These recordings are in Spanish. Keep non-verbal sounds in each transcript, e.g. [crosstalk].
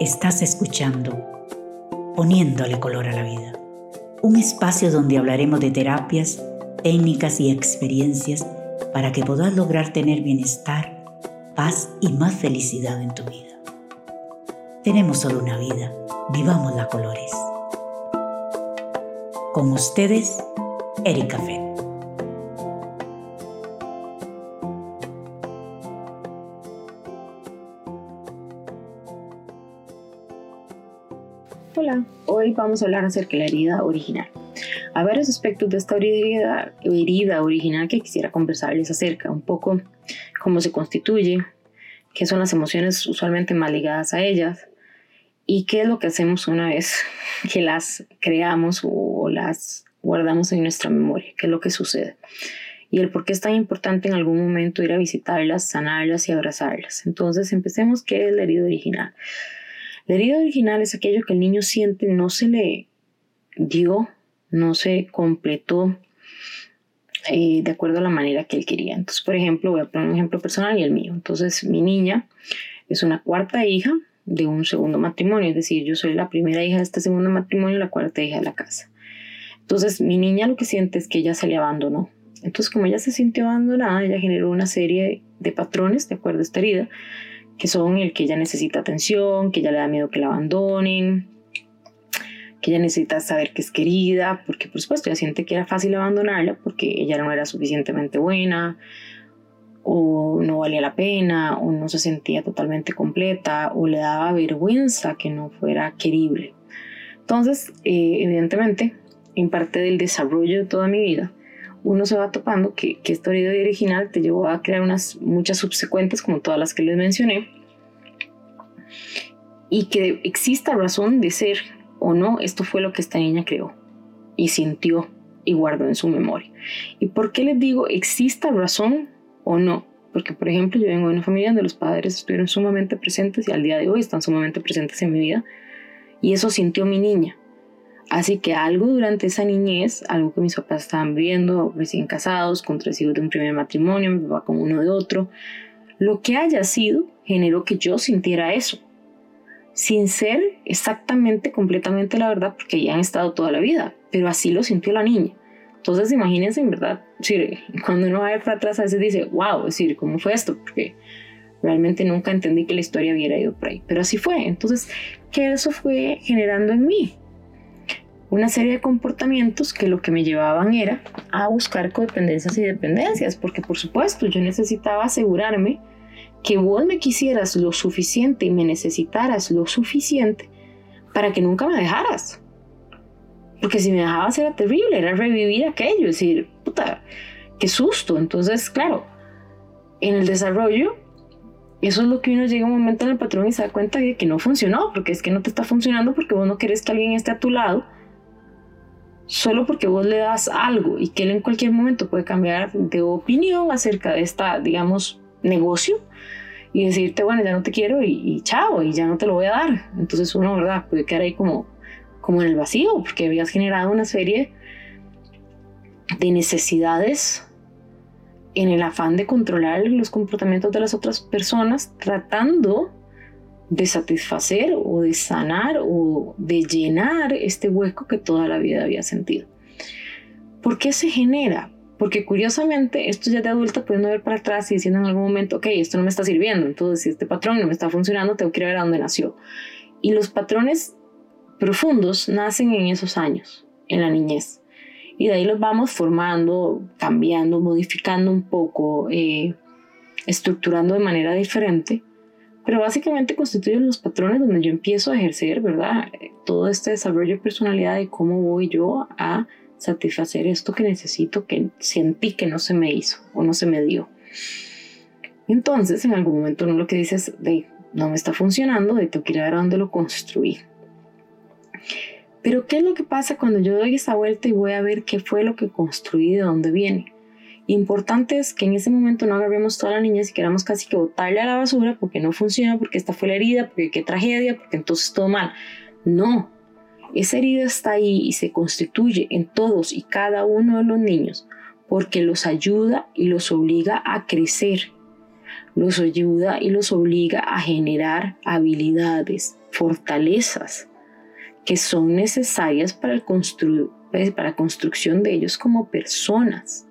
Estás escuchando Poniéndole color a la vida, un espacio donde hablaremos de terapias, técnicas y experiencias para que puedas lograr tener bienestar, paz y más felicidad en tu vida. Tenemos solo una vida, vivamos la colores. Con ustedes, Erika Fett. Hola, hoy vamos a hablar acerca de la herida original. Hay varios aspectos de esta herida, herida original que quisiera conversarles acerca, un poco cómo se constituye, qué son las emociones usualmente más ligadas a ellas y qué es lo que hacemos una vez [laughs] que las creamos o las guardamos en nuestra memoria, qué es lo que sucede y el por qué es tan importante en algún momento ir a visitarlas, sanarlas y abrazarlas. Entonces empecemos, ¿qué es la herida original? La herida original es aquello que el niño siente no se le dio, no se completó eh, de acuerdo a la manera que él quería. Entonces, por ejemplo, voy a poner un ejemplo personal y el mío. Entonces, mi niña es una cuarta hija de un segundo matrimonio, es decir, yo soy la primera hija de este segundo matrimonio y la cuarta hija de la casa. Entonces, mi niña lo que siente es que ella se le abandonó. Entonces, como ella se sintió abandonada, ella generó una serie de patrones de acuerdo a esta herida que son el que ella necesita atención, que ella le da miedo que la abandonen, que ella necesita saber que es querida, porque por supuesto ella siente que era fácil abandonarla porque ella no era suficientemente buena, o no valía la pena, o no se sentía totalmente completa, o le daba vergüenza que no fuera querible. Entonces, eh, evidentemente, en parte del desarrollo de toda mi vida, uno se va topando que, que esta herida original te llevó a crear unas muchas subsecuentes, como todas las que les mencioné, y que exista razón de ser o no, esto fue lo que esta niña creó y sintió y guardó en su memoria. ¿Y por qué les digo exista razón o no? Porque, por ejemplo, yo vengo de una familia donde los padres estuvieron sumamente presentes y al día de hoy están sumamente presentes en mi vida. Y eso sintió mi niña. Así que algo durante esa niñez, algo que mis papás estaban viviendo, recién casados, con tres hijos de un primer matrimonio, mi papá con uno de otro, lo que haya sido generó que yo sintiera eso, sin ser exactamente, completamente la verdad, porque ya han estado toda la vida, pero así lo sintió la niña. Entonces, imagínense, en verdad, [laughs] cuando uno va a ver para atrás, a veces dice, wow, es decir, ¿cómo fue esto? Porque realmente nunca entendí que la historia hubiera ido por ahí, pero así fue. Entonces, ¿qué eso fue generando en mí? Una serie de comportamientos que lo que me llevaban era a buscar codependencias y dependencias, porque por supuesto yo necesitaba asegurarme que vos me quisieras lo suficiente y me necesitaras lo suficiente para que nunca me dejaras. Porque si me dejabas era terrible, era revivir aquello, es decir, puta, qué susto. Entonces, claro, en el desarrollo, eso es lo que uno llega un momento en el patrón y se da cuenta de que no funcionó, porque es que no te está funcionando porque vos no querés que alguien esté a tu lado solo porque vos le das algo y que él en cualquier momento puede cambiar de opinión acerca de esta, digamos, negocio y decirte, bueno, ya no te quiero y, chao, y ya no te lo voy a dar. Entonces uno, ¿verdad? Puede quedar ahí como, como en el vacío porque habías generado una serie de necesidades en el afán de controlar los comportamientos de las otras personas, tratando de satisfacer o de sanar o de llenar este hueco que toda la vida había sentido. ¿Por qué se genera? Porque curiosamente, esto ya de adulta pudiendo ver para atrás y diciendo en algún momento, ok, esto no me está sirviendo, entonces si este patrón no me está funcionando, tengo que ir a ver a dónde nació. Y los patrones profundos nacen en esos años, en la niñez. Y de ahí los vamos formando, cambiando, modificando un poco, eh, estructurando de manera diferente pero básicamente constituyen los patrones donde yo empiezo a ejercer, ¿verdad? Todo este desarrollo de personalidad de cómo voy yo a satisfacer esto que necesito, que sentí que no se me hizo o no se me dio. Entonces, en algún momento uno lo que dice es, de, no me está funcionando, de tengo que ir a ver a dónde lo construí. Pero, ¿qué es lo que pasa cuando yo doy esa vuelta y voy a ver qué fue lo que construí, de dónde viene? Importante es que en ese momento no agarremos toda la niña y queramos casi que botarle a la basura porque no funciona, porque esta fue la herida, porque qué tragedia, porque entonces todo mal. No, esa herida está ahí y se constituye en todos y cada uno de los niños porque los ayuda y los obliga a crecer, los ayuda y los obliga a generar habilidades, fortalezas que son necesarias para, el pues, para construcción de ellos como personas.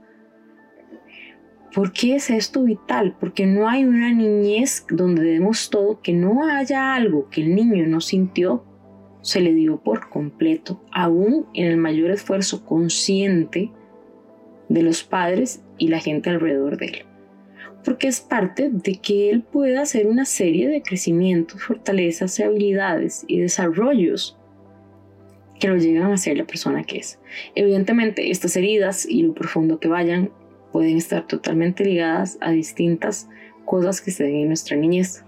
¿Por qué es esto vital? Porque no hay una niñez donde demos todo, que no haya algo que el niño no sintió, se le dio por completo, aún en el mayor esfuerzo consciente de los padres y la gente alrededor de él. Porque es parte de que él pueda hacer una serie de crecimientos, fortalezas, habilidades y desarrollos que lo llegan a ser la persona que es. Evidentemente, estas heridas y lo profundo que vayan pueden estar totalmente ligadas a distintas cosas que se den en nuestra niñez.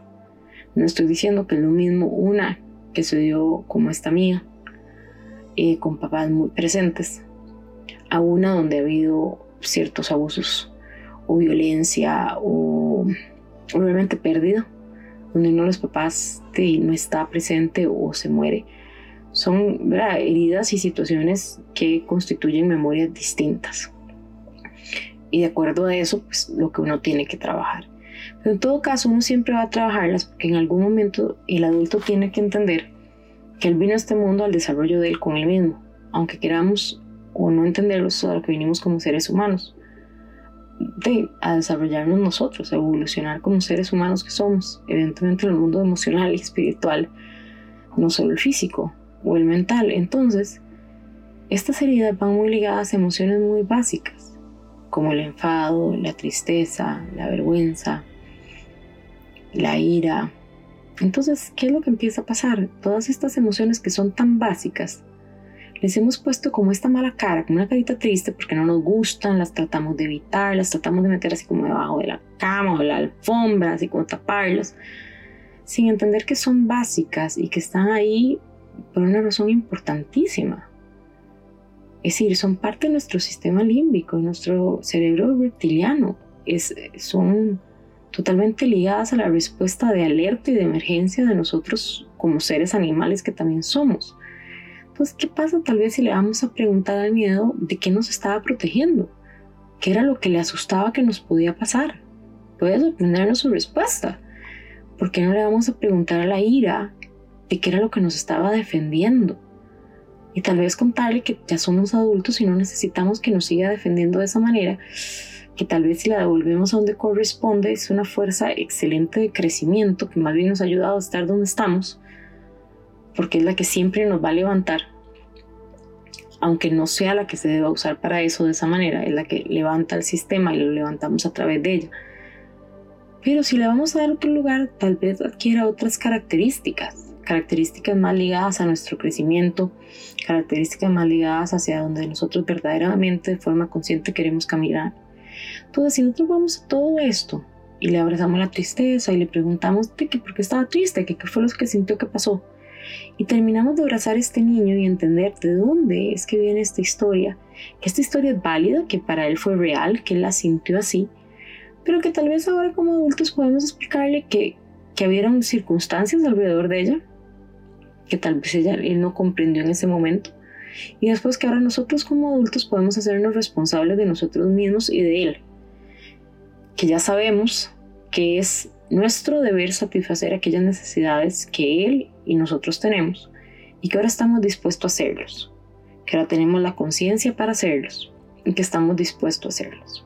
No estoy diciendo que lo mismo una que se dio como esta mía, eh, con papás muy presentes, a una donde ha habido ciertos abusos o violencia o obviamente pérdida, donde uno de los papás no está presente o se muere. Son heridas y situaciones que constituyen memorias distintas y de acuerdo a eso, pues lo que uno tiene que trabajar. Pero en todo caso, uno siempre va a trabajarlas porque en algún momento el adulto tiene que entender que él vino a este mundo al desarrollo de él con él mismo, aunque queramos o no entenderlo, solo que vinimos como seres humanos, de, a desarrollarnos nosotros, a evolucionar como seres humanos que somos, evidentemente en el mundo emocional y espiritual, no solo el físico o el mental. Entonces, estas heridas van muy ligadas a emociones muy básicas como el enfado, la tristeza, la vergüenza, la ira. Entonces, ¿qué es lo que empieza a pasar? Todas estas emociones que son tan básicas, les hemos puesto como esta mala cara, como una carita triste porque no nos gustan, las tratamos de evitar, las tratamos de meter así como debajo de la cama o de la alfombra, así como taparlas, sin entender que son básicas y que están ahí por una razón importantísima. Es decir, son parte de nuestro sistema límbico, nuestro cerebro reptiliano. Es, son totalmente ligadas a la respuesta de alerta y de emergencia de nosotros como seres animales que también somos. Entonces, ¿qué pasa tal vez si le vamos a preguntar al miedo de qué nos estaba protegiendo? ¿Qué era lo que le asustaba que nos podía pasar? Puede sorprendernos su respuesta. ¿Por qué no le vamos a preguntar a la ira de qué era lo que nos estaba defendiendo? Y tal vez contarle que ya somos adultos y no necesitamos que nos siga defendiendo de esa manera, que tal vez si la devolvemos a donde corresponde es una fuerza excelente de crecimiento que más bien nos ha ayudado a estar donde estamos, porque es la que siempre nos va a levantar, aunque no sea la que se deba usar para eso de esa manera, es la que levanta el sistema y lo levantamos a través de ella. Pero si le vamos a dar otro lugar, tal vez adquiera otras características características más ligadas a nuestro crecimiento, características más ligadas hacia donde nosotros verdaderamente de forma consciente queremos caminar. Entonces, si nosotros vamos a todo esto y le abrazamos la tristeza y le preguntamos por qué estaba triste, qué fue lo que sintió que pasó, y terminamos de abrazar a este niño y entender de dónde es que viene esta historia, que esta historia es válida, que para él fue real, que él la sintió así, pero que tal vez ahora como adultos podemos explicarle que, que hubieron circunstancias alrededor de ella, que tal vez ella, él no comprendió en ese momento. Y después que ahora nosotros como adultos podemos hacernos responsables de nosotros mismos y de él. Que ya sabemos que es nuestro deber satisfacer aquellas necesidades que él y nosotros tenemos y que ahora estamos dispuestos a hacerlos. Que ahora tenemos la conciencia para hacerlos y que estamos dispuestos a hacerlos.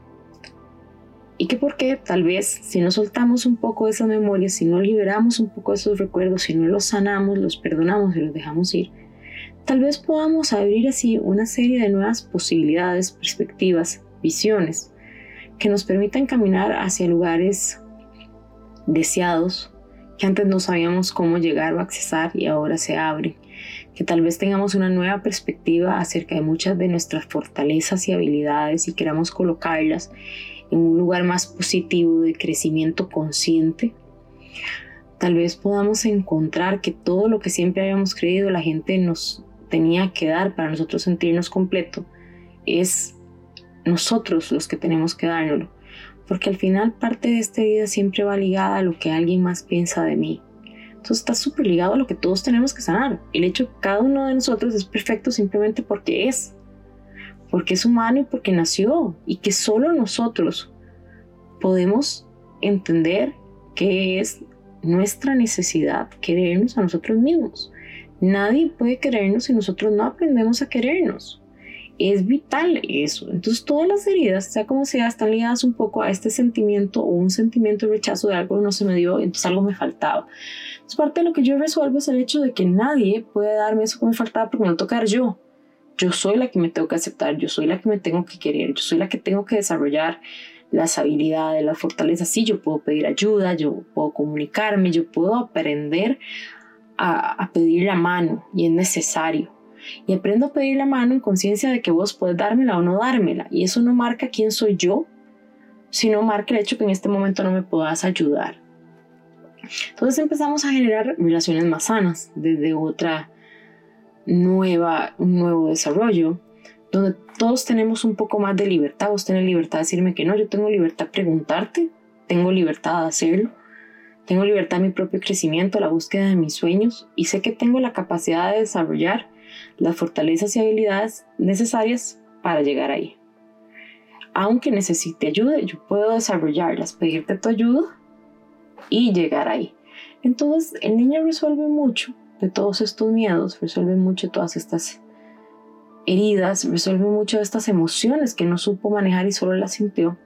Y que porque tal vez si no soltamos un poco de esas memorias, si no liberamos un poco esos recuerdos, si no los sanamos, los perdonamos y los dejamos ir, tal vez podamos abrir así una serie de nuevas posibilidades, perspectivas, visiones, que nos permitan caminar hacia lugares deseados que antes no sabíamos cómo llegar o accesar y ahora se abren. Que tal vez tengamos una nueva perspectiva acerca de muchas de nuestras fortalezas y habilidades y queramos colocarlas en un lugar más positivo de crecimiento consciente, tal vez podamos encontrar que todo lo que siempre habíamos creído la gente nos tenía que dar para nosotros sentirnos completo, es nosotros los que tenemos que dárnoslo. Porque al final parte de esta vida siempre va ligada a lo que alguien más piensa de mí. Entonces está súper ligado a lo que todos tenemos que sanar. El hecho que cada uno de nosotros es perfecto simplemente porque es porque es humano y porque nació y que solo nosotros podemos entender qué es nuestra necesidad querernos a nosotros mismos. Nadie puede querernos si nosotros no aprendemos a querernos. Es vital eso. Entonces todas las heridas, sea como sea, están ligadas un poco a este sentimiento o un sentimiento de rechazo de algo que no se me dio, entonces algo me faltaba. Entonces parte de lo que yo resuelvo es el hecho de que nadie puede darme eso que me faltaba porque me lo tocar yo. Yo soy la que me tengo que aceptar, yo soy la que me tengo que querer, yo soy la que tengo que desarrollar las habilidades, las fortalezas. Sí, yo puedo pedir ayuda, yo puedo comunicarme, yo puedo aprender a, pedir la mano y es necesario. Y aprendo a pedir la mano en conciencia de que vos puedes dármela o no dármela. Y eso no marca quién soy yo, sino marca el hecho que en este momento no me puedas ayudar. Entonces empezamos a generar relaciones más sanas desde otra nueva, nuevo desarrollo, donde todos tenemos un poco más de libertad. Vos tenés libertad de decirme que no, yo tengo libertad de preguntarte, tengo libertad de hacerlo. Tengo libertad en mi propio crecimiento, la búsqueda de mis sueños y sé que tengo la capacidad de desarrollar las fortalezas y habilidades necesarias para llegar ahí. Aunque necesite ayuda, yo puedo desarrollarlas, pedirte tu ayuda y llegar ahí. Entonces el niño resuelve mucho de todos estos miedos, resuelve mucho todas estas heridas, resuelve mucho de estas emociones que no supo manejar y solo las sintió,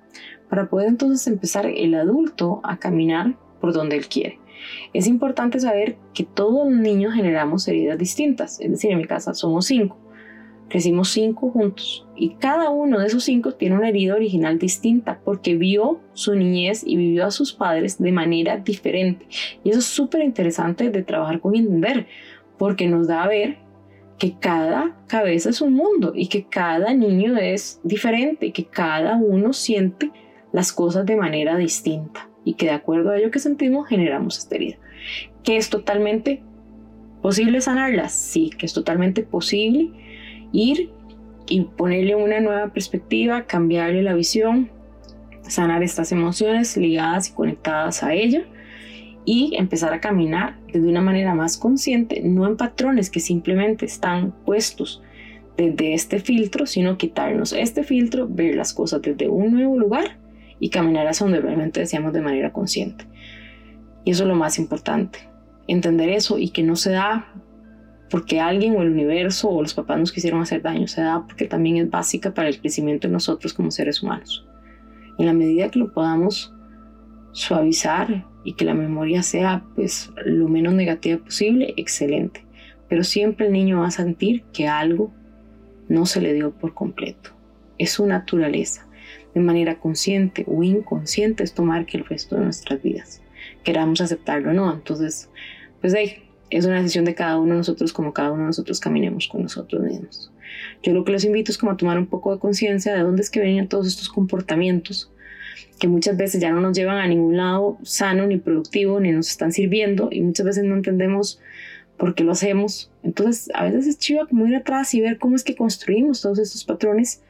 para poder entonces empezar el adulto a caminar por donde él quiere. Es importante saber que todos los niños generamos heridas distintas, es decir, en mi casa somos cinco, crecimos cinco juntos y cada uno de esos cinco tiene una herida original distinta porque vio su niñez y vivió a sus padres de manera diferente. Y eso es súper interesante de trabajar con entender porque nos da a ver que cada cabeza es un mundo y que cada niño es diferente y que cada uno siente las cosas de manera distinta y que de acuerdo a ello que sentimos generamos esta herida. Que es totalmente posible sanarla, sí, que es totalmente posible ir y ponerle una nueva perspectiva, cambiarle la visión, sanar estas emociones ligadas y conectadas a ella y empezar a caminar de una manera más consciente, no en patrones que simplemente están puestos desde este filtro, sino quitarnos este filtro, ver las cosas desde un nuevo lugar y caminar hacia donde realmente deseamos de manera consciente. Y eso es lo más importante, entender eso y que no se da porque alguien o el universo o los papás nos quisieron hacer daño, se da porque también es básica para el crecimiento de nosotros como seres humanos. En la medida que lo podamos suavizar y que la memoria sea pues lo menos negativa posible, excelente. Pero siempre el niño va a sentir que algo no se le dio por completo. Es su naturaleza de manera consciente o inconsciente es tomar que el resto de nuestras vidas. Queramos aceptarlo o no. Entonces, pues ahí es una decisión de cada uno de nosotros como cada uno de nosotros caminemos con nosotros mismos. Yo lo que los invito es como a tomar un poco de conciencia de dónde es que vienen todos estos comportamientos que muchas veces ya no nos llevan a ningún lado sano ni productivo ni nos están sirviendo y muchas veces no entendemos por qué lo hacemos. Entonces a veces es chido como ir atrás y ver cómo es que construimos todos estos patrones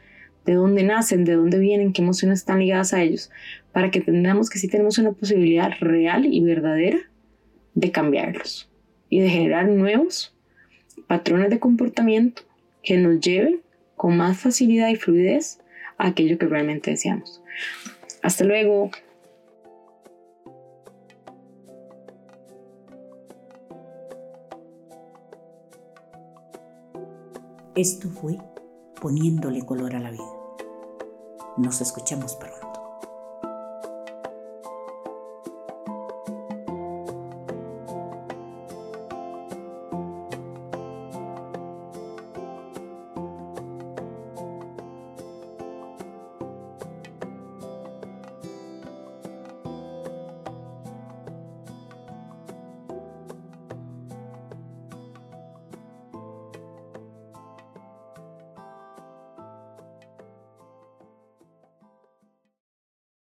de dónde nacen, de dónde vienen, qué emociones están ligadas a ellos, para que entendamos que sí tenemos una posibilidad real y verdadera de cambiarlos y de generar nuevos patrones de comportamiento que nos lleven con más facilidad y fluidez a aquello que realmente deseamos. Hasta luego. Esto fue poniéndole color a la vida. Nos escuchamos pronto.